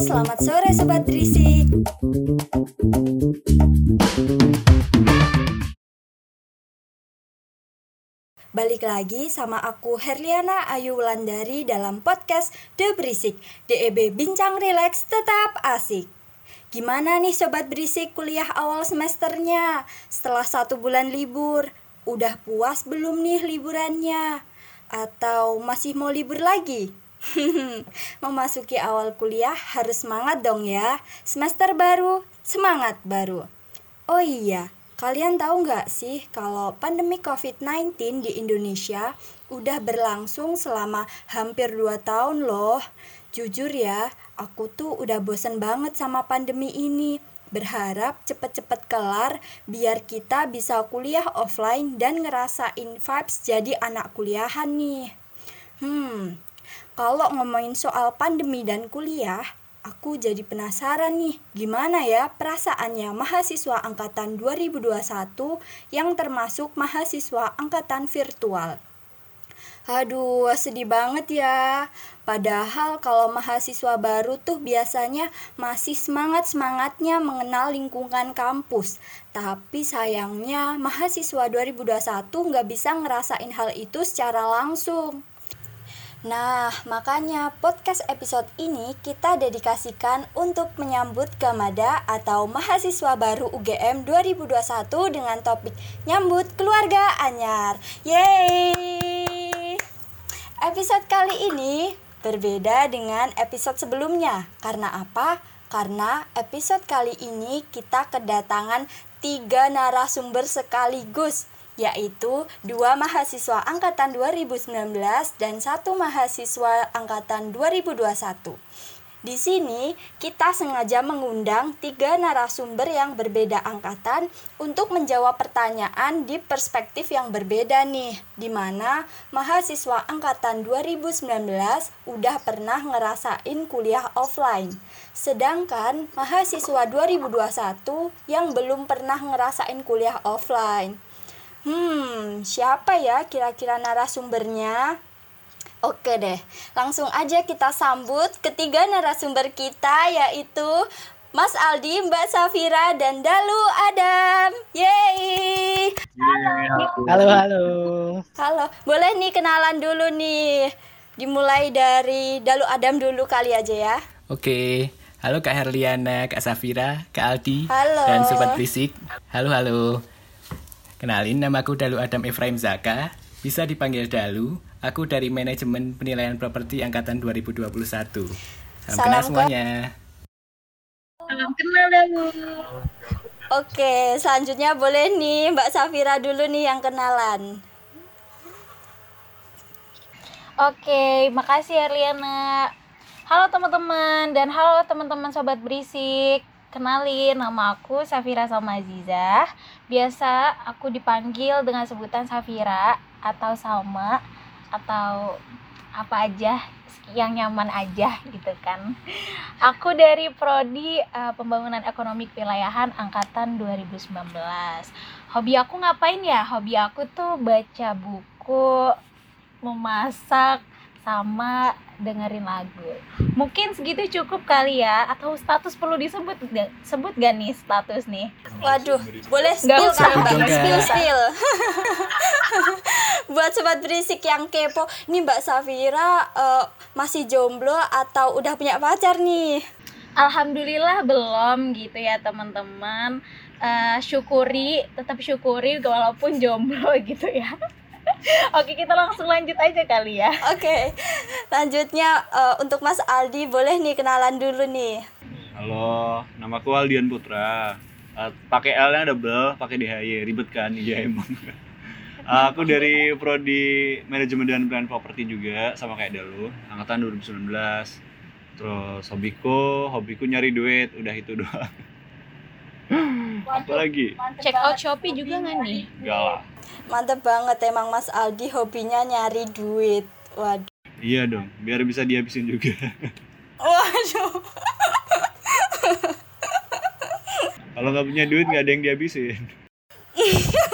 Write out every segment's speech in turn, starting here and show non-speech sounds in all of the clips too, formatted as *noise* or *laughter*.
selamat sore Sobat Berisik Balik lagi sama aku Herliana Ayu Wulandari dalam podcast The Berisik DEB Bincang Relax Tetap Asik Gimana nih Sobat Berisik kuliah awal semesternya? Setelah satu bulan libur, udah puas belum nih liburannya? Atau masih mau libur lagi? *laughs* Memasuki awal kuliah harus semangat dong ya Semester baru, semangat baru Oh iya, Kalian tahu nggak sih kalau pandemi COVID-19 di Indonesia udah berlangsung selama hampir 2 tahun loh. Jujur ya, aku tuh udah bosen banget sama pandemi ini. Berharap cepet-cepet kelar biar kita bisa kuliah offline dan ngerasain vibes jadi anak kuliahan nih. Hmm, kalau ngomongin soal pandemi dan kuliah, Aku jadi penasaran nih, gimana ya perasaannya mahasiswa angkatan 2021 yang termasuk mahasiswa angkatan virtual. Aduh, sedih banget ya. Padahal kalau mahasiswa baru tuh biasanya masih semangat-semangatnya mengenal lingkungan kampus. Tapi sayangnya mahasiswa 2021 nggak bisa ngerasain hal itu secara langsung. Nah, makanya podcast episode ini kita dedikasikan untuk menyambut Gamada atau mahasiswa baru UGM 2021 dengan topik nyambut keluarga anyar. Yeay! Episode kali ini berbeda dengan episode sebelumnya. Karena apa? Karena episode kali ini kita kedatangan tiga narasumber sekaligus yaitu dua mahasiswa angkatan 2019 dan satu mahasiswa angkatan 2021. Di sini kita sengaja mengundang tiga narasumber yang berbeda angkatan untuk menjawab pertanyaan di perspektif yang berbeda nih, di mana mahasiswa angkatan 2019 udah pernah ngerasain kuliah offline, sedangkan mahasiswa 2021 yang belum pernah ngerasain kuliah offline. Hmm, siapa ya kira-kira narasumbernya? Oke deh, langsung aja kita sambut ketiga narasumber kita yaitu Mas Aldi, Mbak Safira, dan Dalu Adam. Yeay! Halo, halo. Halo, boleh nih kenalan dulu nih. Dimulai dari Dalu Adam dulu kali aja ya. Oke, halo Kak Herliana, Kak Safira, Kak Aldi, Halo. dan Sobat Berisik. Halo, halo. Kenalin, nama aku Dalu Adam Efraim Zaka. Bisa dipanggil Dalu. Aku dari Manajemen Penilaian Properti Angkatan 2021. Salam, Salam kenal ke- semuanya. Salam kenal Dalu. Oke, selanjutnya boleh nih Mbak Safira dulu nih yang kenalan. Oke, makasih Erliana. Halo teman-teman dan halo teman-teman sobat berisik. Kenalin, nama aku Safira Salma Azizah. Biasa aku dipanggil dengan sebutan Safira atau Salma atau apa aja yang nyaman aja gitu kan. Aku dari prodi eh, Pembangunan Ekonomi Kewilayahan angkatan 2019. Hobi aku ngapain ya? Hobi aku tuh baca buku, memasak sama dengerin lagu. Mungkin segitu cukup kali ya atau status perlu disebut sebut gak nih status nih? Waduh, boleh spill kan Mbak? Spill, spill. *laughs* Buat sobat berisik yang kepo, nih Mbak Safira eh, masih jomblo atau udah punya pacar nih? Alhamdulillah belum gitu ya teman-teman. Eh, syukuri, tetap syukuri walaupun jomblo *laughs* gitu ya. *laughs* Oke, kita langsung lanjut aja kali ya. Oke, lanjutnya eh, untuk Mas Aldi boleh nih kenalan dulu nih. Halo, namaku Aldian Putra. Eh, pakai L-nya double, pakai DHY, ribet kan? Iya *laughs* emang. Eh, aku dari prodi manajemen dan plan properti juga sama kayak Dalu, angkatan 2019. Terus hobiku, hobiku nyari duit, udah itu doang. *laughs* Apa lagi? Check out Shopee juga nggak nih? Enggak lah. Mantep banget emang Mas Aldi hobinya nyari duit. Waduh. Iya dong, biar bisa dihabisin juga. Waduh. *laughs* Kalau nggak punya duit nggak ada yang dihabisin. *laughs*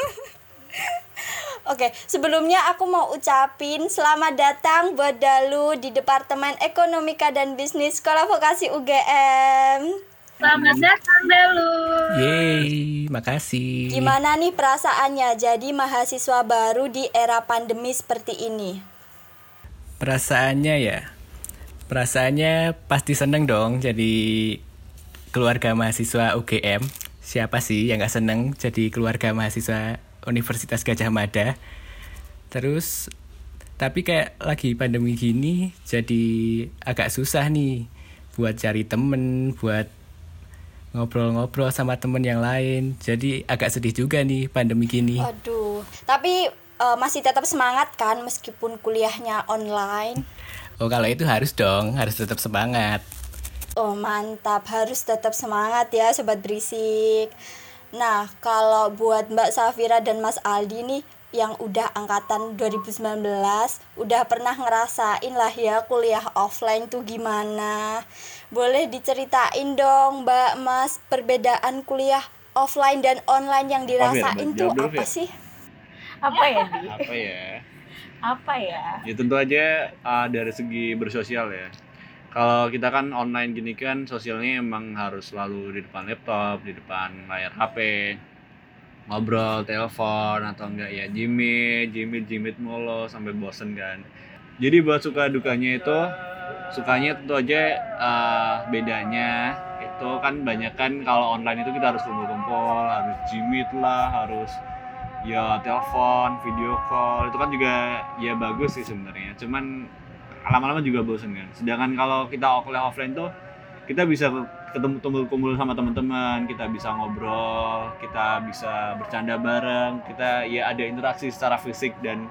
Oke, sebelumnya aku mau ucapin selamat datang buat Dalu di Departemen Ekonomika dan Bisnis Sekolah Vokasi UGM. Selamat datang Dalu. Yeay, makasih. Gimana nih perasaannya jadi mahasiswa baru di era pandemi seperti ini? Perasaannya ya, perasaannya pasti seneng dong jadi keluarga mahasiswa UGM. Siapa sih yang gak seneng jadi keluarga mahasiswa Universitas Gajah Mada? Terus, tapi kayak lagi pandemi gini jadi agak susah nih buat cari temen, buat ngobrol-ngobrol sama temen yang lain. Jadi agak sedih juga nih pandemi gini. Waduh, tapi uh, masih tetap semangat kan meskipun kuliahnya online? Oh kalau itu harus dong, harus tetap semangat. Oh mantap, harus tetap semangat ya sobat berisik. Nah kalau buat Mbak Safira dan Mas Aldi nih yang udah angkatan 2019 udah pernah ngerasain lah ya kuliah offline tuh gimana boleh diceritain dong Mbak Mas perbedaan kuliah offline dan online yang dirasain tuh apa sih Apa ya, Di? Apa ya? Apa ya? Ya tentu aja uh, dari segi bersosial ya. Kalau kita kan online gini kan sosialnya emang harus selalu di depan laptop, di depan layar HP, ngobrol, telepon atau enggak ya jimit, jimit, jimit mulu sampai bosen kan. Jadi buat suka dukanya itu, sukanya tentu aja uh, bedanya itu kan banyak kan kalau online itu kita harus kumpul-kumpul, harus jimit lah, harus ya telepon, video call itu kan juga ya bagus sih sebenarnya. Cuman lama-lama juga bosen kan. Sedangkan kalau kita kuliah offline tuh kita bisa ketemu kumpul-kumpul sama teman-teman, kita bisa ngobrol, kita bisa bercanda bareng, kita ya ada interaksi secara fisik dan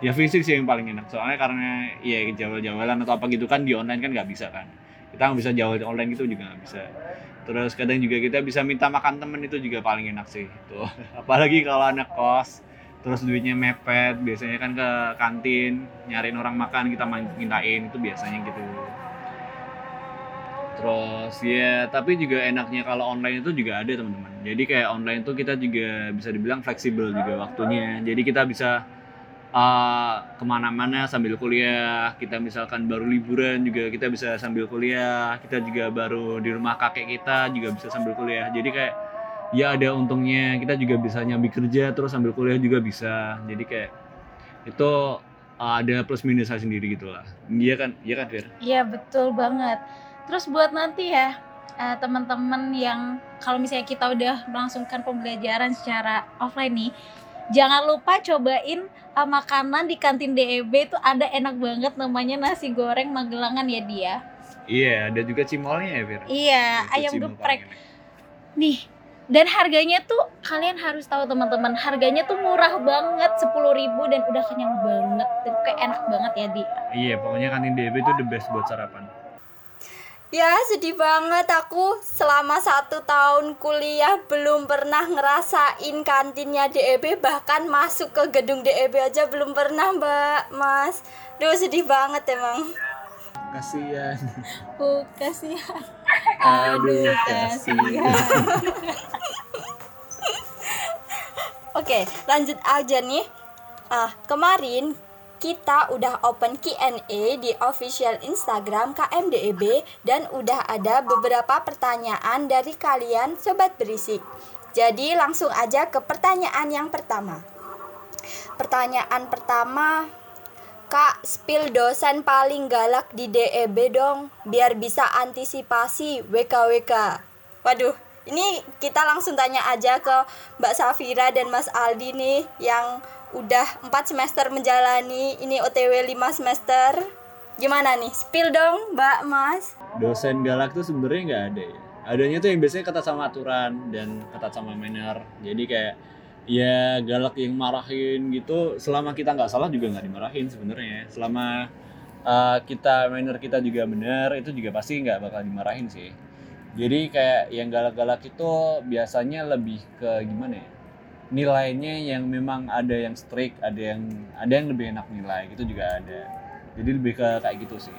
ya fisik sih yang paling enak. Soalnya karena ya jawab-jawalan atau apa gitu kan di online kan nggak bisa kan. Kita nggak bisa jawab online gitu juga nggak bisa. Terus kadang juga kita bisa minta makan temen itu juga paling enak sih. Tuh. *laughs* Apalagi kalau anak kos, terus duitnya mepet, biasanya kan ke kantin nyariin orang makan kita mintain itu biasanya gitu. Terus ya tapi juga enaknya kalau online itu juga ada teman-teman. Jadi kayak online itu kita juga bisa dibilang fleksibel juga waktunya. Jadi kita bisa uh, ke mana-mana sambil kuliah. Kita misalkan baru liburan juga kita bisa sambil kuliah. Kita juga baru di rumah kakek kita juga bisa sambil kuliah. Jadi kayak ya ada untungnya. Kita juga bisa nyambi kerja terus sambil kuliah juga bisa. Jadi kayak itu uh, ada plus minusnya sendiri gitu lah. Iya kan? Iya kan Fir? Iya betul banget. Terus buat nanti ya eh, teman-teman yang kalau misalnya kita udah melangsungkan pembelajaran secara offline nih, jangan lupa cobain uh, makanan di kantin DEB itu ada enak banget namanya nasi goreng Magelangan ya dia. Iya, ada juga cimolnya ya Fir? Iya, Itu ayam geprek. Nih, dan harganya tuh kalian harus tahu teman-teman, harganya tuh murah banget, 10.000 dan udah kenyang banget. Dan kayak enak banget ya, Di. Iya, pokoknya kantin DB itu the best buat sarapan. Ya sedih banget aku. Selama satu tahun kuliah belum pernah ngerasain kantinnya DEB bahkan masuk ke gedung DEB aja belum pernah mbak mas. Duh sedih banget emang. Kasihan. Oh, kasihan. Aduh, Oke lanjut aja nih. Ah Kemarin kita udah open Q&A di official Instagram KMDEB dan udah ada beberapa pertanyaan dari kalian sobat berisik. Jadi langsung aja ke pertanyaan yang pertama. Pertanyaan pertama, Kak, spill dosen paling galak di DEB dong, biar bisa antisipasi WKWK. Waduh, ini kita langsung tanya aja ke Mbak Safira dan Mas Aldi nih yang udah 4 semester menjalani ini OTW 5 semester. Gimana nih? Spill dong, Mbak Mas. Dosen galak tuh sebenarnya nggak ada ya. Adanya tuh yang biasanya ketat sama aturan dan ketat sama manner. Jadi kayak ya galak yang marahin gitu. Selama kita nggak salah juga nggak dimarahin sebenarnya. Selama uh, kita manner kita juga benar, itu juga pasti nggak bakal dimarahin sih. Jadi kayak yang galak-galak itu biasanya lebih ke gimana ya? Nilainya yang memang ada yang strict, ada yang ada yang lebih enak nilai gitu juga ada. Jadi lebih ke kayak gitu sih.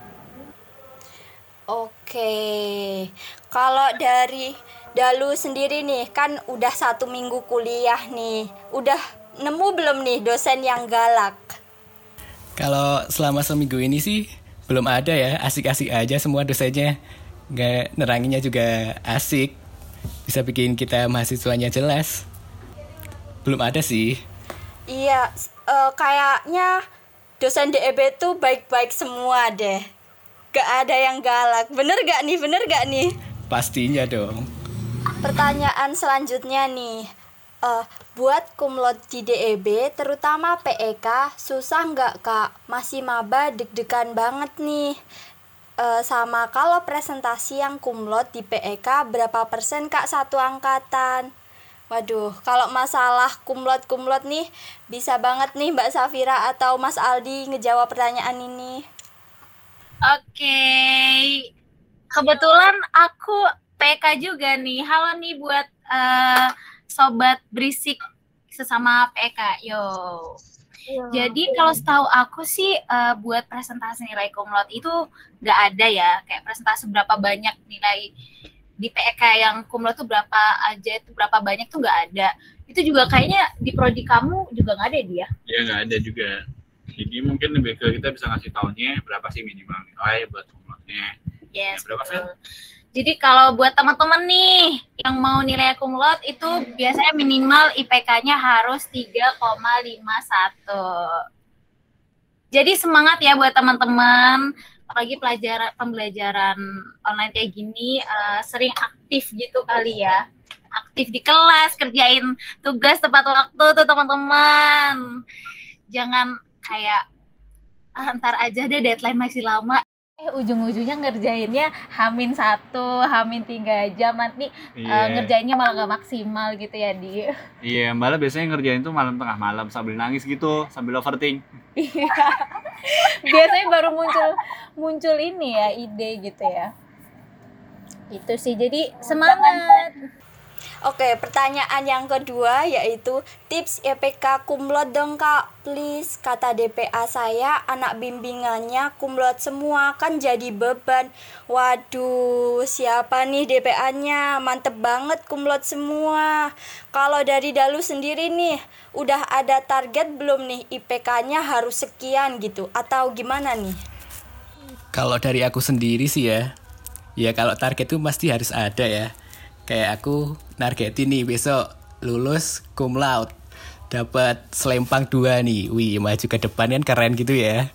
Oke, kalau dari Dalu sendiri nih kan udah satu minggu kuliah nih, udah nemu belum nih dosen yang galak? Kalau selama seminggu ini sih belum ada ya, asik-asik aja semua dosennya. Nggak neranginya juga asik. Bisa bikin kita mahasiswanya jelas. Belum ada sih. Iya, eh, kayaknya dosen DEB tuh baik-baik semua deh. Gak ada yang galak. Bener gak nih? Bener gak nih? Pastinya dong. Pertanyaan selanjutnya nih. Eh, buat kumlot di DEB, terutama PEK, susah nggak kak? Masih maba deg-degan banget nih. Eh, sama kalau presentasi yang kumlot di PEK, berapa persen kak satu angkatan? Waduh, kalau masalah kumlot-kumlot nih, bisa banget nih Mbak Safira atau Mas Aldi ngejawab pertanyaan ini. Oke, kebetulan aku PK juga nih. Halo nih buat eh, sobat berisik sesama PK. Yo. Jadi kalau setahu aku sih eh, buat presentasi nilai kumlot itu nggak ada ya. Kayak presentasi berapa banyak nilai di PK yang kumlot tuh berapa aja itu berapa banyak tuh nggak ada. Itu juga kayaknya di prodi kamu juga nggak ada dia. Ya nggak ada juga. Jadi mungkin lebih ke kita bisa ngasih taunya berapa sih minimal nilai buat kumlotnya. Yes, Ya, berapa, betul. Jadi kalau buat teman-teman nih yang mau nilai kumlot itu biasanya minimal IPK-nya harus 3,51. Jadi semangat ya buat teman-teman, apalagi pelajaran pembelajaran online kayak gini eh, sering aktif gitu kali ya. Aktif di kelas, kerjain tugas tepat waktu tuh teman-teman. Jangan kayak "Ah, aja deh deadline masih lama eh ujung-ujungnya ngerjainnya hamin satu hamin tiga jam. Nanti eh, ngerjainnya malah gak maksimal gitu ya di. Iya, malah biasanya ngerjain tuh malam tengah malam sambil nangis gitu, sambil overthink. *laughs* biasanya baru muncul muncul ini ya ide gitu ya. Itu sih jadi semangat Oke, pertanyaan yang kedua yaitu tips EPK kumlot dong kak, please. Kata DPA saya, anak bimbingannya kumlot semua kan jadi beban. Waduh, siapa nih DPA-nya? Mantep banget kumlot semua. Kalau dari Dalu sendiri nih, udah ada target belum nih IPK-nya harus sekian gitu? Atau gimana nih? Kalau dari aku sendiri sih ya, ya kalau target itu pasti harus ada ya. Kayak aku nargetin nih besok lulus cum laude, dapat selempang dua nih. Wih, maju ke depan kan keren gitu ya.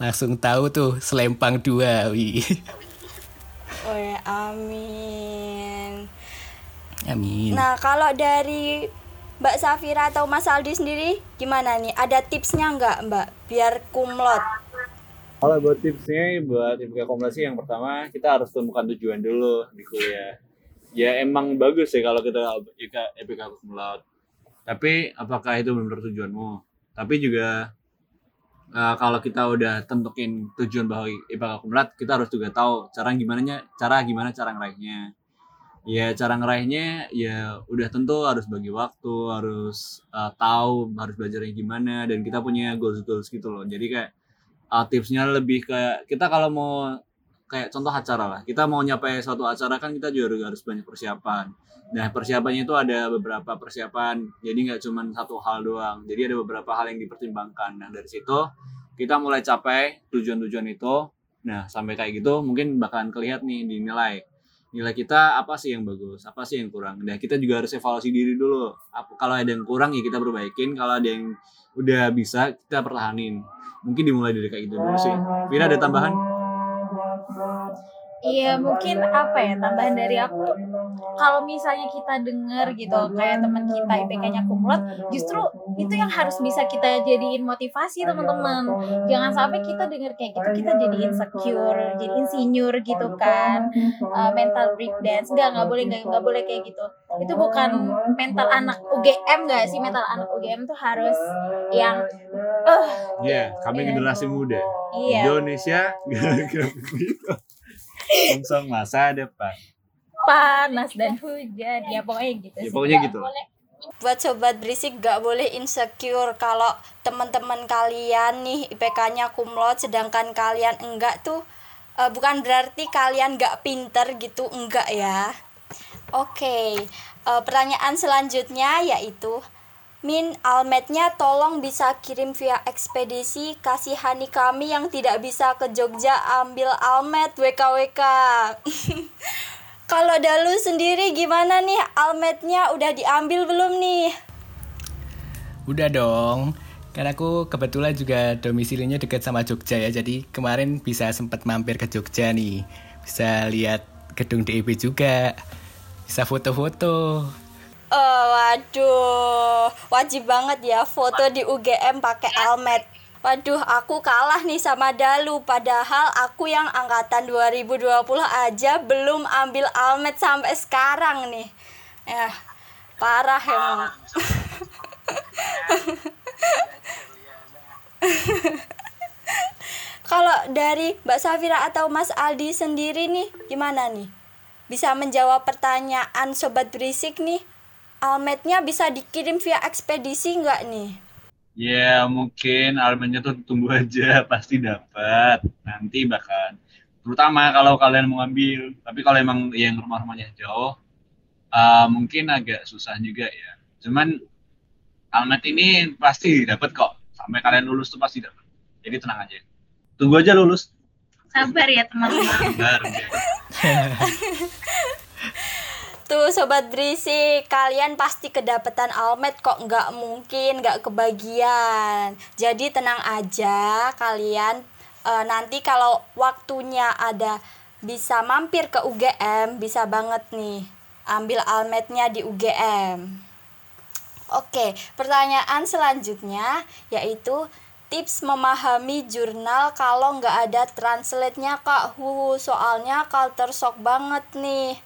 Langsung tahu tuh selempang dua, wih. *laughs* Oh ya, amin. Amin. Nah, kalau dari Mbak Safira atau Mas Aldi sendiri gimana nih? Ada tipsnya nggak Mbak biar kumlot? Kalau buat tipsnya buat IPK komplasi yang pertama kita harus temukan tujuan dulu di kuliah. Ya emang bagus sih kalau kita IPK IPK kumlaut. Tapi apakah itu benar tujuanmu? Tapi juga eh, kalau kita udah tentuin tujuan bahwa IPK kumlaut, kita harus juga tahu cara gimana cara gimana cara ngeraihnya. Ya cara ngeraihnya ya udah tentu harus bagi waktu, harus eh, tahu harus belajarnya gimana dan kita punya goals goals gitu loh. Jadi kayak uh, tipsnya lebih kayak kita kalau mau kayak contoh acara lah. Kita mau nyapai suatu acara kan kita juga harus banyak persiapan. Nah persiapannya itu ada beberapa persiapan. Jadi nggak cuma satu hal doang. Jadi ada beberapa hal yang dipertimbangkan. Nah dari situ kita mulai capai tujuan-tujuan itu. Nah sampai kayak gitu mungkin bakalan kelihatan nih dinilai. Nilai kita apa sih yang bagus? Apa sih yang kurang? Nah kita juga harus evaluasi diri dulu. Apa kalau ada yang kurang ya kita perbaikin. Kalau ada yang udah bisa kita pertahanin. Mungkin dimulai dari kayak gitu dulu sih. Vira ada tambahan? of God. Iya mungkin apa ya tambahan dari aku kalau misalnya kita dengar gitu kayak teman kita IPK-nya kumlot justru itu yang harus bisa kita jadiin motivasi teman-teman jangan sampai kita dengar kayak gitu kita jadi insecure jadi insinyur gitu kan. Uh, mental breakdance. Nggak nggak boleh nggak nggak boleh kayak gitu. Itu bukan mental anak UGM nggak sih? Mental anak UGM tuh harus yang eh Iya, kami Iya. generasi muda. iya. Indonesia gara-gara *laughs* begitu. Langsung masa depan. panas dan hujan ya pokoknya gitu Ya, pokoknya gitu. boleh Buat sobat berisik gak boleh insecure kalau teman-teman kalian nih IPK-nya kumlot sedangkan kalian enggak tuh eh, bukan berarti kalian gak pinter gitu enggak ya. Oke, eh, pertanyaan selanjutnya yaitu Min, almetnya tolong bisa kirim via ekspedisi kasihani kami yang tidak bisa ke Jogja ambil almet WKWK. *laughs* Kalau Dalu sendiri gimana nih almetnya udah diambil belum nih? Udah dong. Karena aku kebetulan juga domisilinya dekat sama Jogja ya. Jadi kemarin bisa sempat mampir ke Jogja nih. Bisa lihat gedung DIP juga. Bisa foto-foto. Oh, waduh, wajib banget ya foto di UGM pakai almet. Waduh, aku kalah nih sama Dalu. Padahal aku yang angkatan 2020 aja belum ambil almet sampai sekarang nih. Ya, parah emang. *laughs* Kalau dari Mbak Safira atau Mas Aldi sendiri nih, gimana nih? Bisa menjawab pertanyaan Sobat Berisik nih? Almetnya bisa dikirim via ekspedisi nggak nih? Ya mungkin almetnya tuh tunggu aja *laughs* pasti dapat. Nanti bahkan terutama kalau kalian mau ngambil. Tapi kalau emang yang rumah-rumahnya jauh uh, mungkin agak susah juga ya. Cuman almet ini pasti dapat kok. Sampai kalian lulus tuh pasti dapat. Jadi tenang aja. Tunggu aja lulus. Sabar ya teman-teman. Bentar, *laughs* Tuh sobat berisi, kalian pasti kedapetan almet kok nggak mungkin nggak kebagian. Jadi tenang aja kalian eh, nanti kalau waktunya ada bisa mampir ke UGM bisa banget nih ambil almetnya di UGM. Oke, pertanyaan selanjutnya yaitu tips memahami jurnal kalau nggak ada translate-nya kak Huhu, soalnya culture shock banget nih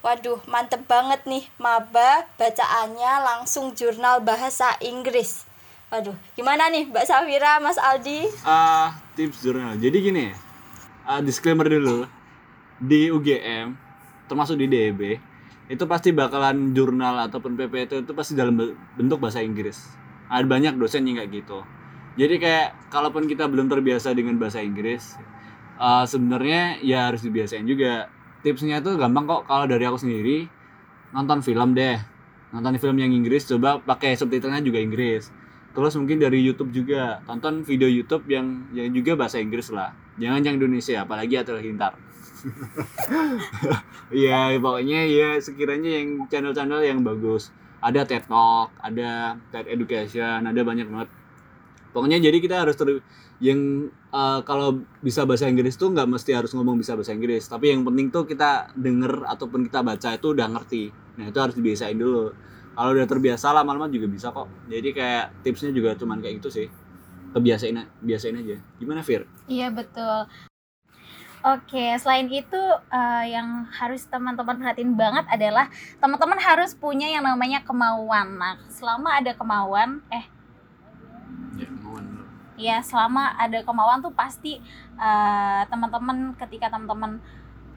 Waduh, mantep banget nih maba bacaannya langsung jurnal bahasa Inggris Waduh, gimana nih Mbak Safira, Mas Aldi? Ah, tips jurnal. Jadi gini ya, ah, disclaimer dulu. Di UGM, termasuk di DEB, itu pasti bakalan jurnal ataupun PPT itu pasti dalam be- bentuk bahasa Inggris. Ada banyak dosen yang kayak gitu. Jadi kayak kalaupun kita belum terbiasa dengan bahasa Inggris, ah, sebenarnya ya harus dibiasain juga. Tipsnya tuh gampang kok kalau dari aku sendiri nonton film deh. Nonton film yang Inggris coba pakai subtitlenya juga Inggris. Terus mungkin dari YouTube juga tonton video YouTube yang yang juga bahasa Inggris lah. Jangan yang Indonesia, apalagi Atul Hintar. *laughs* Iya, pokoknya ya sekiranya yang channel-channel yang bagus. Ada TED Talk, ada TED Education, ada banyak banget. Pokoknya jadi kita harus ter yang eh, kalau bisa bahasa Inggris tuh nggak mesti harus ngomong bisa bahasa Inggris, tapi yang penting tuh kita denger ataupun kita baca itu udah ngerti. Nah, itu harus dibiasain dulu. Kalau udah terbiasa lama-lama juga bisa kok. Jadi kayak tipsnya juga cuman kayak gitu sih. Kebiasain biasain aja. Gimana Fir? Iya betul. Oke, selain itu eh, yang harus teman-teman perhatiin banget adalah teman-teman harus punya yang namanya kemauan. Nah, selama ada kemauan, eh. Ya selama ada kemauan tuh pasti eh, teman-teman ketika teman-teman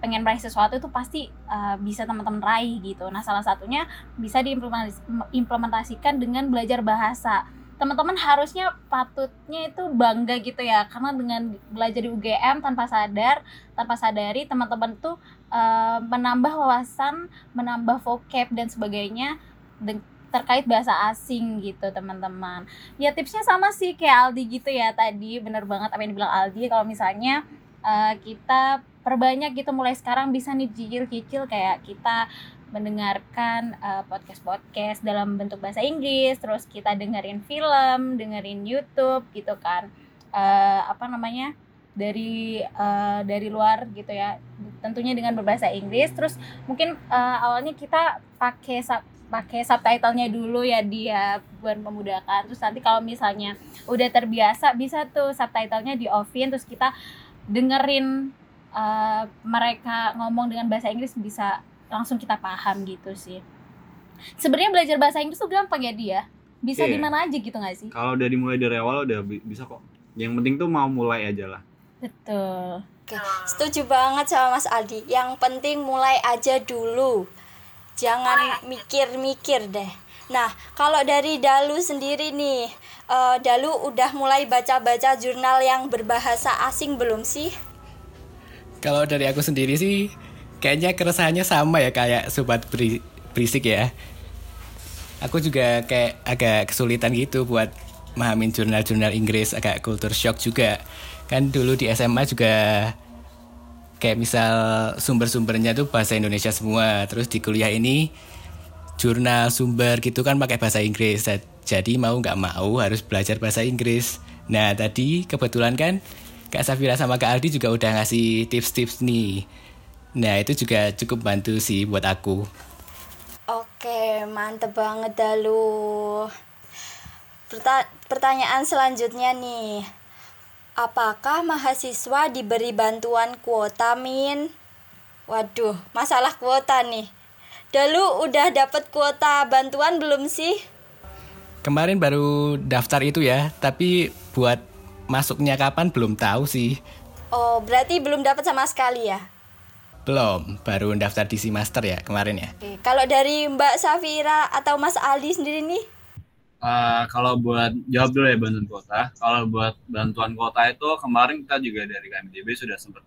pengen meraih sesuatu itu pasti eh, bisa teman-teman raih gitu. Nah, salah satunya bisa diimplementasikan dengan belajar bahasa. Teman-teman harusnya patutnya itu bangga gitu ya, karena dengan belajar di UGM tanpa sadar, tanpa sadari teman-teman tuh eh, menambah wawasan, menambah vocab dan sebagainya terkait bahasa asing gitu, teman-teman. Ya tipsnya sama sih kayak Aldi gitu ya tadi. Bener banget apa yang dibilang Aldi. Kalau misalnya eh, kita perbanyak gitu mulai sekarang bisa nih cicil-cicil kayak kita mendengarkan eh, podcast-podcast dalam bentuk bahasa Inggris terus kita dengerin film dengerin YouTube gitu kan. Eh, apa namanya? Dari eh, dari luar gitu ya. Tentunya dengan berbahasa Inggris. Terus mungkin eh, awalnya kita pakai pakai subtitlenya dulu ya dia buat memudahkan terus nanti kalau misalnya udah terbiasa bisa tuh subtitlenya di offin terus kita dengerin eh, mereka ngomong dengan bahasa Inggris bisa langsung kita paham gitu sih sebenarnya belajar bahasa Inggris tuh gampang ya dia bisa Iya. di mana aja gitu gak sih Kalau udah dimulai dari awal udah bi- bisa kok. Yang penting tuh mau mulai aja lah. betul Oke, setuju banget sama Mas Aldi. Yang penting mulai aja dulu. Jangan mikir-mikir deh. Nah, kalau dari Dalu sendiri nih, eh, Dalu udah mulai baca-baca jurnal yang berbahasa asing belum sih? Kalau dari aku sendiri sih kayaknya keresahannya sama ya kayak sobat beri- berisik ya. aku juga kayak agak kesulitan gitu buat mahamin jurnal-jurnal Inggris agak culture shock juga kan dulu di SMA juga kayak misal sumber-sumbernya tuh bahasa Indonesia semua. Terus di kuliah ini jurnal sumber gitu kan pakai bahasa Inggris. Jadi mau nggak mau harus belajar bahasa Inggris. Nah tadi kebetulan kan Kak Safira sama Kak Aldi juga udah ngasih tips-tips nih. Nah itu juga cukup bantu sih buat aku. Oke, mantep banget dah lu. Perta- pertanyaan selanjutnya nih. Apakah mahasiswa diberi bantuan kuota min? Waduh, masalah kuota nih. Dulu udah dapet kuota bantuan belum sih? Kemarin baru daftar itu ya, tapi buat masuknya kapan belum tahu sih. Oh, berarti belum dapat sama sekali ya? Belum, baru daftar di Master ya kemarin ya. Oke, kalau dari Mbak Safira atau Mas Aldi sendiri nih? Uh, kalau buat jawab dulu ya bantuan kota. Kalau buat bantuan kota itu kemarin kita juga dari KMDB sudah sempat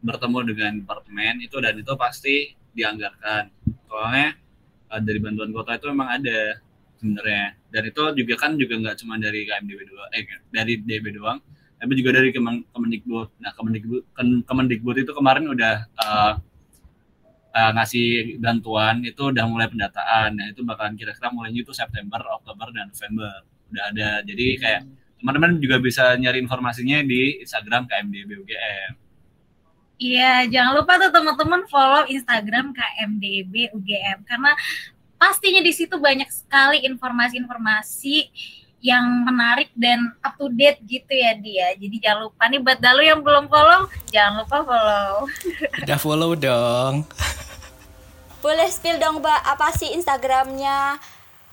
bertemu dengan departemen itu dan itu pasti dianggarkan. Soalnya uh, dari bantuan kota itu memang ada sebenarnya. Dan itu juga kan juga nggak cuma dari KMDB doang, eh dari DB doang, tapi juga dari Kemendikbud. Nah, Kemendikbud, Kemendikbud itu kemarin udah uh, uh, ngasih bantuan itu udah mulai pendataan. Nah, itu bakalan kira-kira mulainya itu September, Oktober, dan November. Udah ada. Jadi kayak teman-teman juga bisa nyari informasinya di Instagram KMDB UGM. Iya, jangan lupa tuh teman-teman follow Instagram KMDB UGM karena pastinya di situ banyak sekali informasi-informasi yang menarik dan up to date gitu ya dia. Jadi jangan lupa nih buat Dalu yang belum follow, jangan lupa follow. Udah follow dong. Boleh spill dong Mbak, apa sih Instagramnya?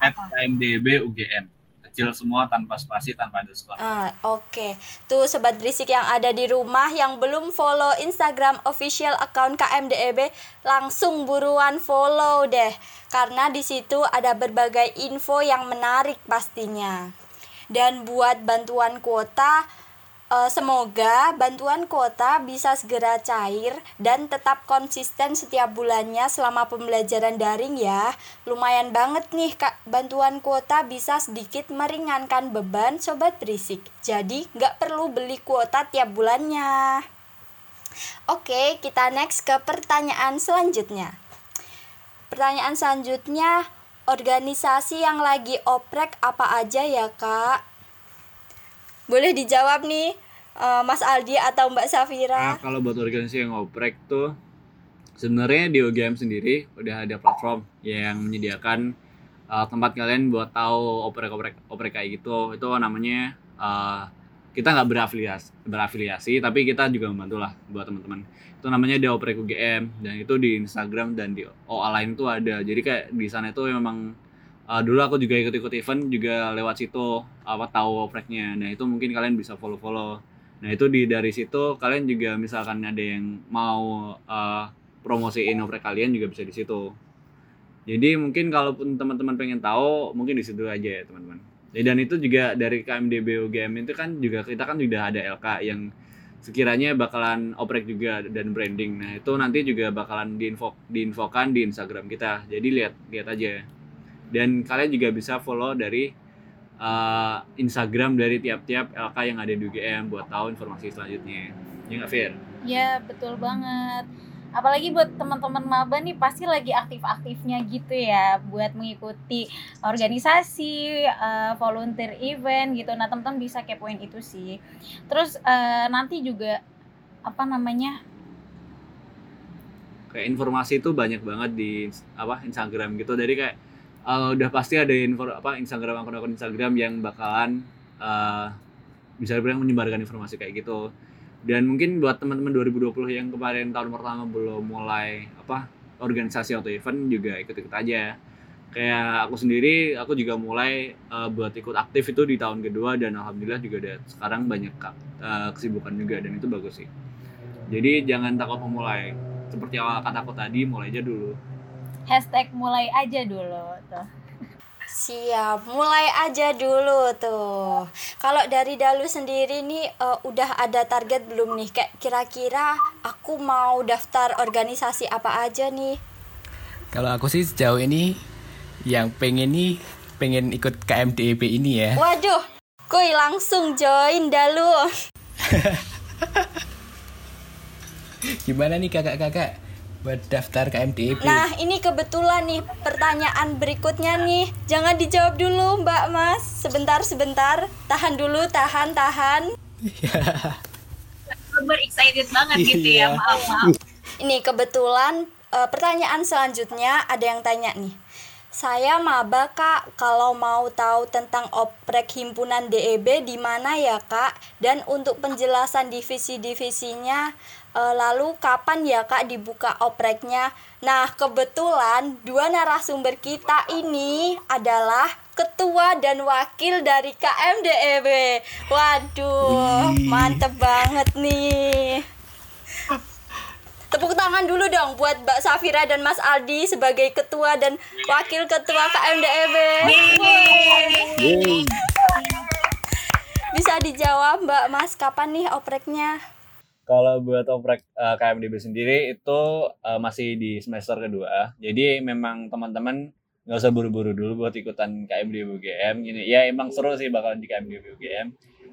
At KMDB UGM. Kecil semua tanpa spasi, tanpa underscore. Ah, oke. Okay. Tuh sobat berisik yang ada di rumah yang belum follow Instagram official account KMDEB, langsung buruan follow deh. Karena di situ ada berbagai info yang menarik pastinya. Dan buat bantuan kuota, uh, semoga bantuan kuota bisa segera cair dan tetap konsisten setiap bulannya selama pembelajaran daring ya. Lumayan banget nih kak, bantuan kuota bisa sedikit meringankan beban sobat berisik. Jadi nggak perlu beli kuota tiap bulannya. Oke, kita next ke pertanyaan selanjutnya. Pertanyaan selanjutnya, organisasi yang lagi oprek apa aja ya kak? Boleh dijawab nih uh, Mas Aldi atau Mbak Safira? Nah, kalau buat organisasi yang oprek tuh sebenarnya di UGM sendiri udah ada platform yang menyediakan uh, tempat kalian buat tahu oprek-oprek oprek kayak gitu. Itu namanya uh, kita nggak berafiliasi, berafiliasi tapi kita juga membantu lah buat teman-teman. Itu namanya di oprek UGM dan itu di Instagram dan di OA lain tuh ada. Jadi kayak di sana itu memang uh, dulu aku juga ikut-ikut event juga lewat situ apa tahu opreknya. Nah itu mungkin kalian bisa follow-follow. Nah itu di dari situ kalian juga misalkan ada yang mau uh, promosiin oprek kalian juga bisa di situ. Jadi mungkin kalaupun teman-teman pengen tahu mungkin di situ aja ya teman-teman. Dan itu juga dari KMDB UGM itu kan juga kita kan sudah ada LK yang sekiranya bakalan oprek juga dan branding. Nah itu nanti juga bakalan diinfo diinfokan di Instagram kita. Jadi lihat lihat aja. Dan kalian juga bisa follow dari uh, Instagram dari tiap-tiap LK yang ada di UGM buat tahu informasi selanjutnya. Ya nggak? Ya betul banget. Apalagi buat teman-teman maba nih pasti lagi aktif-aktifnya gitu ya buat mengikuti organisasi, uh, volunteer event gitu. Nah teman-teman bisa kepoin itu sih. Terus uh, nanti juga apa namanya kayak informasi itu banyak banget di apa Instagram gitu. Jadi kayak uh, udah pasti ada info apa Instagram akun-akun Instagram yang bakalan uh, bisa dibilang menyebarkan informasi kayak gitu dan mungkin buat teman-teman 2020 yang kemarin tahun pertama belum mulai apa organisasi atau event juga ikut-ikut aja. Kayak aku sendiri aku juga mulai uh, buat ikut aktif itu di tahun kedua dan alhamdulillah juga ada sekarang banyak uh, kesibukan juga dan itu bagus sih. Jadi jangan takut memulai. Seperti awal kataku tadi mulai aja dulu. Hashtag mulai aja dulu tuh Siap, mulai aja dulu tuh. Kalau dari Dalu sendiri nih uh, udah ada target belum nih? Kayak kira-kira aku mau daftar organisasi apa aja nih? Kalau aku sih sejauh ini yang pengen nih pengen ikut KMDB ini ya. Waduh, kuy langsung join dah lu. *laughs* Gimana nih kakak-kakak buat daftar KMDB? Nah, ini kebetulan nih pertanyaan berikutnya nih. Jangan dijawab dulu, Mbak Mas. Sebentar, sebentar. Tahan dulu, tahan, tahan. Super excited banget gitu Iya. ya, maaf maaf. Ini kebetulan eh, pertanyaan selanjutnya ada yang tanya nih. Saya maba kak, kalau mau tahu tentang oprek himpunan DEB di mana ya kak? Dan untuk penjelasan divisi-divisinya, eh, lalu kapan ya kak dibuka opreknya? Nah kebetulan dua narasumber kita ini adalah ketua dan wakil dari KMDEB. Waduh, Wih. mantep banget nih. Tepuk tangan dulu dong buat Mbak Safira dan Mas Aldi sebagai ketua dan wakil ketua KMDEB. Bisa dijawab Mbak Mas kapan nih opreknya? Kalau buat oprek eh, KMDB sendiri itu eh, masih di semester kedua. Jadi memang teman-teman nggak usah buru-buru dulu buat ikutan KMDB UGM. Gini, ya emang seru sih bakalan di KMDB UGM.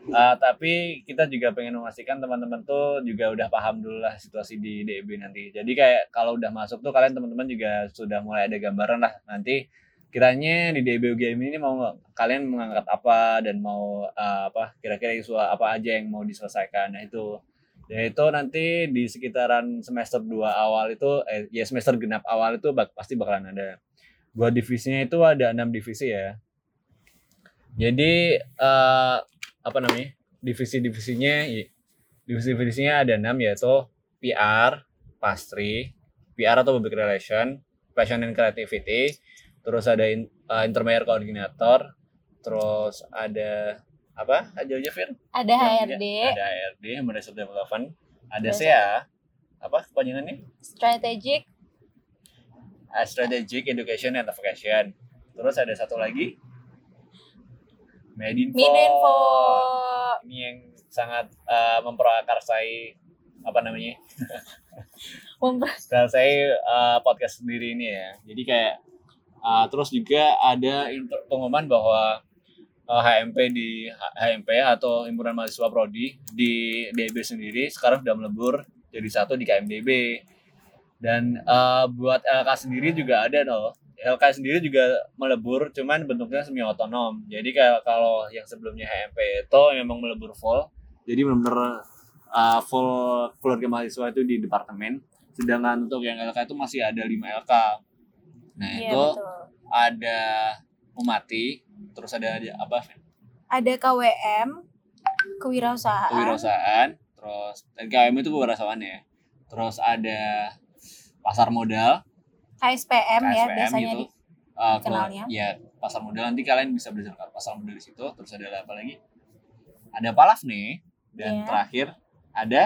Eh, tapi kita juga pengen memastikan teman-teman tuh juga udah paham dulu lah situasi di DEB nanti. Jadi kayak kalau udah masuk tuh kalian teman-teman juga sudah mulai ada gambaran lah nanti kiranya di DEB UGM ini mau kalian mengangkat apa dan mau eh, apa kira-kira isu apa aja yang mau diselesaikan. Nah itu ya itu nanti di sekitaran semester 2 awal itu eh, ya semester genap awal itu bak- pasti bakalan ada. Buat divisinya itu ada enam divisi ya. Jadi eh, apa namanya divisi-divisinya divisi-divisinya ada enam yaitu PR pastry PR atau public relation passion and creativity terus ada in, eh, intermediate coordinator terus ada apa? Aja aja Fir? Ada HRD, ada HRD Human Resource Development ada SEA apa kepanjangannya? Strategic, Ah, Strategic Education and Advocation. Terus ada satu lagi. Medinfo Midinfo. ini yang sangat eh, memperakarsai apa namanya? Memper- saya uh, podcast sendiri ini ya. Jadi kayak uh, terus juga ada pengumuman bahwa uh, HMP di H- HMP atau Himpunan Mahasiswa Prodi di DB sendiri sekarang sudah melebur jadi satu di KMDB. Dan uh, buat LK sendiri juga ada loh. LK sendiri juga melebur, cuman bentuknya semi otonom. Jadi kayak kalau yang sebelumnya HMP itu memang melebur full. Jadi benar-benar uh, full keluarga mahasiswa itu di departemen. Sedangkan untuk yang LK itu masih ada 5 LK. Nah, Iya, itu betul. ada Umati, terus ada ada apa? Ada KWM, kewirausahaan, Kewirausahaan, terus dan KWM itu kewirausahaan ya. Terus ada pasar modal, KSPM, ya KSPM biasanya gitu. di Uh, kenalnya. ya pasar modal nanti kalian bisa belajar pasar modal di situ. Terus ada apa lagi? Ada Palaf nih dan Iya. terakhir ada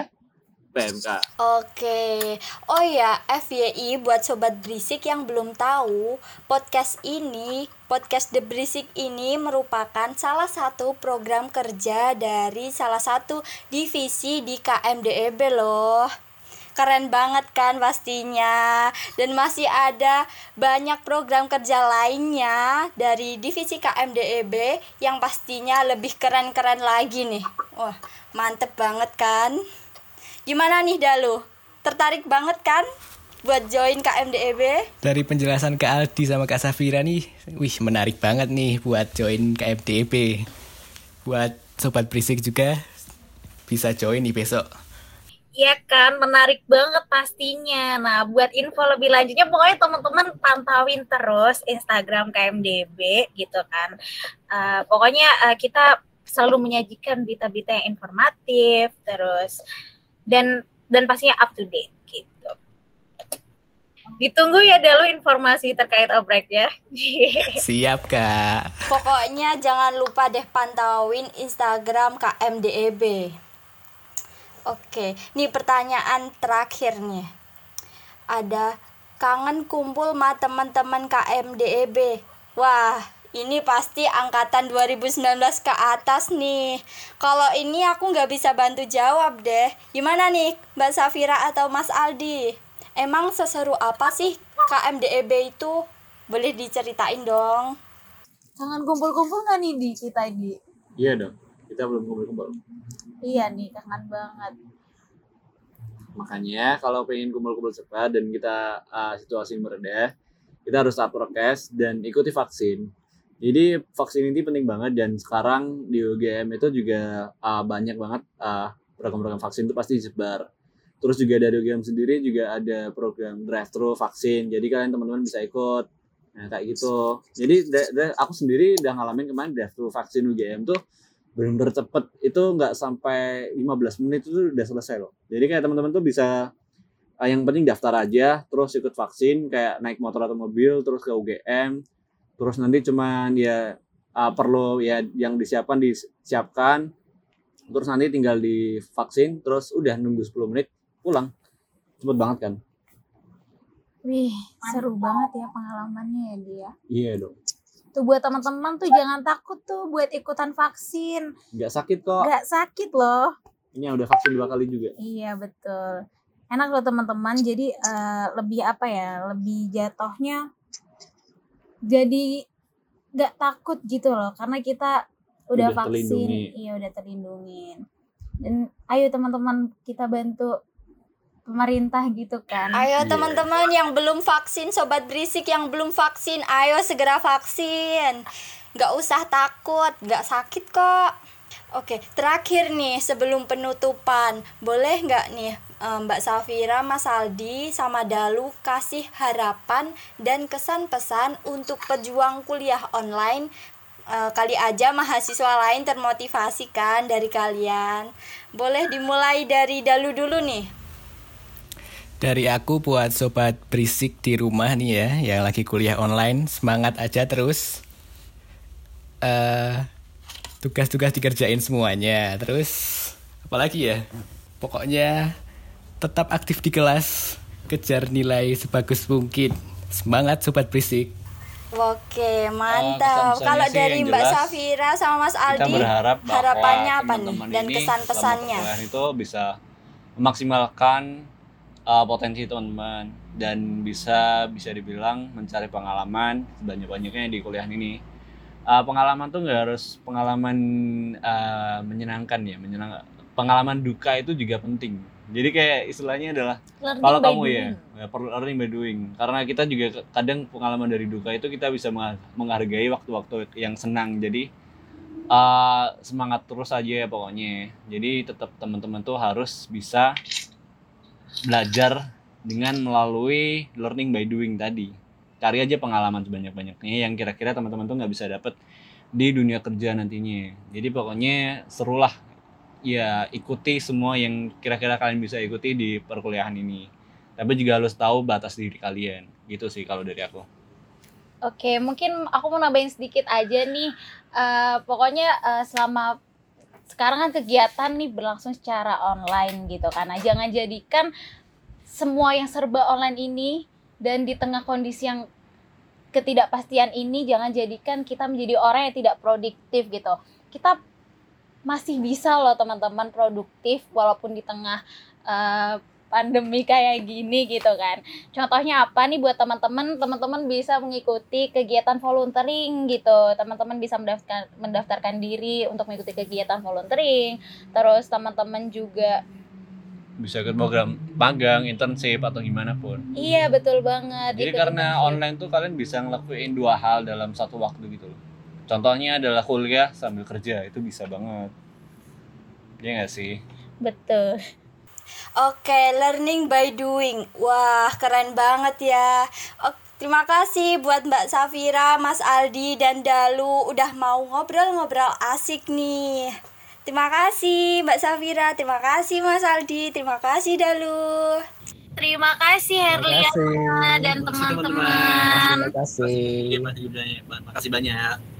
PMK. Oke, oh ya FYI buat sobat berisik yang belum tahu podcast ini, podcast The Berisik ini merupakan salah satu program kerja dari salah satu divisi di KMDEB loh. Keren banget kan pastinya Dan masih ada banyak program kerja lainnya dari divisi KMDEB Yang pastinya lebih keren-keren lagi nih Wah mantep banget kan Gimana nih Dalu? Tertarik banget kan buat join KMDEB? Dari penjelasan Kak Aldi sama Kak Safira nih, wih menarik banget nih buat join KMDB. Buat sobat berisik juga bisa join nih besok. Iya kan, menarik banget pastinya. Nah, buat info lebih lanjutnya, pokoknya teman-teman pantauin terus Instagram KMDB gitu kan. Eh, pokoknya eh, kita selalu menyajikan berita-berita yang informatif, terus dan dan pastinya up to date gitu. Ditunggu ya dulu informasi terkait obreknya. *laughs* Siap Kak. Pokoknya jangan lupa deh pantauin Instagram KMDEB. Oke, nih pertanyaan terakhir nih. Ada kangen kumpul sama teman-teman KMDEB. Wah, ini pasti angkatan 2019 ke atas nih. Kalau ini aku nggak bisa bantu jawab deh. Gimana nih, Mbak Safira atau Mas Aldi? Emang seseru apa sih KMDEB itu? Boleh diceritain dong. Kangen kumpul-kumpul nggak nih di kita di? Iya dong, kita belum kumpul-kumpul. Iya nih, kangen banget. Makanya kalau pengen kumpul-kumpul cepat dan kita uh, situasi meredah, kita harus tetap prokes dan ikuti vaksin. Jadi vaksin ini penting banget dan sekarang di UGM itu juga uh, banyak banget uh, program-program vaksin itu pasti disebar. Terus juga dari UGM sendiri juga ada program drive-thru vaksin. Jadi kalian teman-teman bisa ikut. Nah kayak gitu. Jadi aku sendiri udah ngalamin kemarin drive-thru vaksin UGM tuh benar-benar cepet itu nggak sampai 15 menit itu udah selesai loh jadi kayak teman-teman tuh bisa uh, yang penting daftar aja terus ikut vaksin kayak naik motor atau mobil terus ke UGM terus nanti cuman ya uh, perlu ya yang disiapkan disiapkan terus nanti tinggal di vaksin terus udah nunggu 10 menit pulang cepet banget kan Wih, seru banget ya pengalamannya ya dia. Iya dong. Tuh buat teman-teman tuh jangan takut tuh buat ikutan vaksin. Gak sakit kok. Gak sakit loh. Ini udah vaksin dua kali juga. Iya betul. Enak loh teman-teman. Jadi uh, lebih apa ya? Lebih jatuhnya jadi gak takut gitu loh karena kita udah, udah vaksin. Terlindungi. Iya udah terlindungin. Dan ayo teman-teman kita bantu pemerintah gitu kan. Ayo iya. teman-teman yang belum vaksin, sobat berisik yang belum vaksin, ayo segera vaksin. Gak usah takut, gak sakit kok. Oke, terakhir nih sebelum penutupan, boleh nggak nih Mbak Safira, Mas Aldi, sama Dalu kasih harapan dan kesan pesan untuk pejuang kuliah online uh, kali aja mahasiswa lain termotivasi kan dari kalian. Boleh dimulai dari Dalu dulu nih. Dari aku buat sobat berisik di rumah nih ya, yang lagi kuliah online, semangat aja terus. Uh, tugas-tugas dikerjain semuanya. Terus apalagi ya? Pokoknya tetap aktif di kelas, kejar nilai sebagus mungkin. Semangat sobat berisik. Oke, mantap. Uh, Kalau dari Mbak Safira sama Mas Aldi, berharap harapannya apa nih dan kesan-pesannya? Itu bisa memaksimalkan uh, potensi teman-teman dan bisa bisa dibilang mencari pengalaman sebanyak-banyaknya di kuliah ini. Uh, pengalaman tuh nggak harus pengalaman uh, menyenangkan ya, menyenang. Pengalaman duka itu juga penting. Jadi kayak istilahnya adalah learning kalau kamu ya, ya perlu learning by doing. Karena kita juga kadang pengalaman dari duka itu kita bisa menghargai waktu-waktu yang senang. Jadi uh, semangat terus aja ya pokoknya. Jadi tetap teman-teman tuh harus bisa belajar dengan melalui learning by doing tadi cari aja pengalaman sebanyak-banyaknya yang kira-kira teman-teman tuh nggak bisa dapet di dunia kerja nantinya jadi pokoknya serulah ya ikuti semua yang kira-kira kalian bisa ikuti di perkuliahan ini tapi juga harus tahu batas diri kalian gitu sih kalau dari aku Oke, mungkin aku mau nambahin sedikit aja nih. Uh, pokoknya uh, selama sekarang kan kegiatan nih berlangsung secara online gitu. Nah, jangan jadikan semua yang serba online ini dan di tengah kondisi yang ketidakpastian ini jangan jadikan kita menjadi orang yang tidak produktif gitu. Kita masih bisa loh teman-teman produktif walaupun di tengah uh, pandemi kayak gini gitu kan. Contohnya apa nih buat teman-teman? Teman-teman bisa mengikuti kegiatan volunteering gitu. Teman-teman bisa mendaftarkan mendaftarkan diri untuk mengikuti kegiatan volunteering. Terus teman-teman juga bisa ikut program magang, internship atau gimana pun. Iya betul banget. Jadi karena internship. online tuh kalian bisa ngelakuin dua hal dalam satu waktu gitu. Contohnya adalah kuliah sambil kerja itu bisa banget. Iya gak sih? Betul. Oke, learning by doing. Wah, keren banget ya. Oke, terima kasih buat Mbak Safira, Mas Aldi, dan Dalu udah mau ngobrol-ngobrol asik nih. Terima kasih Mbak Safira, terima kasih Mas Aldi, terima kasih Dalu. Terima kasih Herliana dan teman-teman. Terima kasih. Terima kasih banyak.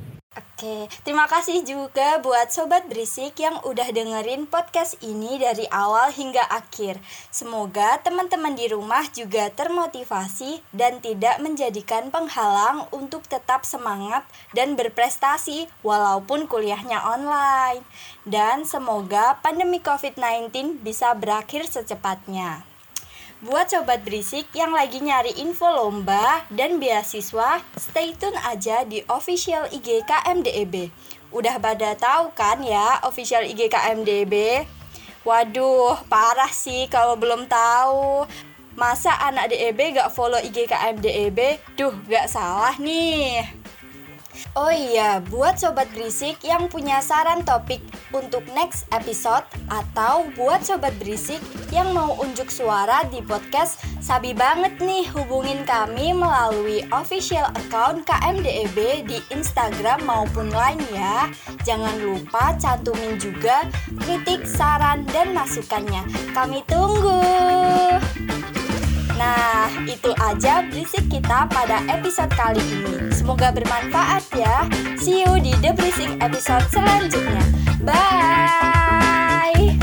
Oke, terima kasih juga buat sobat berisik yang udah dengerin podcast ini dari awal hingga akhir. Semoga teman-teman di rumah juga termotivasi dan tidak menjadikan penghalang untuk tetap semangat dan berprestasi walaupun kuliahnya online. Dan semoga pandemi COVID-19 bisa berakhir secepatnya. Buat sobat berisik yang lagi nyari info lomba dan beasiswa, stay tune aja di official IG KMDEB. Udah pada tahu kan ya official IG KMDEB? Waduh, parah sih kalau belum tahu. Masa anak DEB gak follow IG KMDEB? Duh, gak salah nih. Oh iya, buat sobat berisik yang punya saran topik untuk next episode atau buat sobat berisik yang mau unjuk suara di podcast, sabi banget nih hubungin kami melalui official account KMDEB di Instagram maupun lain ya. Jangan lupa cantumin juga kritik, saran, dan masukannya. Kami tunggu. Nah, itu aja berisik kita pada episode kali ini. Semoga bermanfaat ya. See you di The Berisik episode selanjutnya. Bye.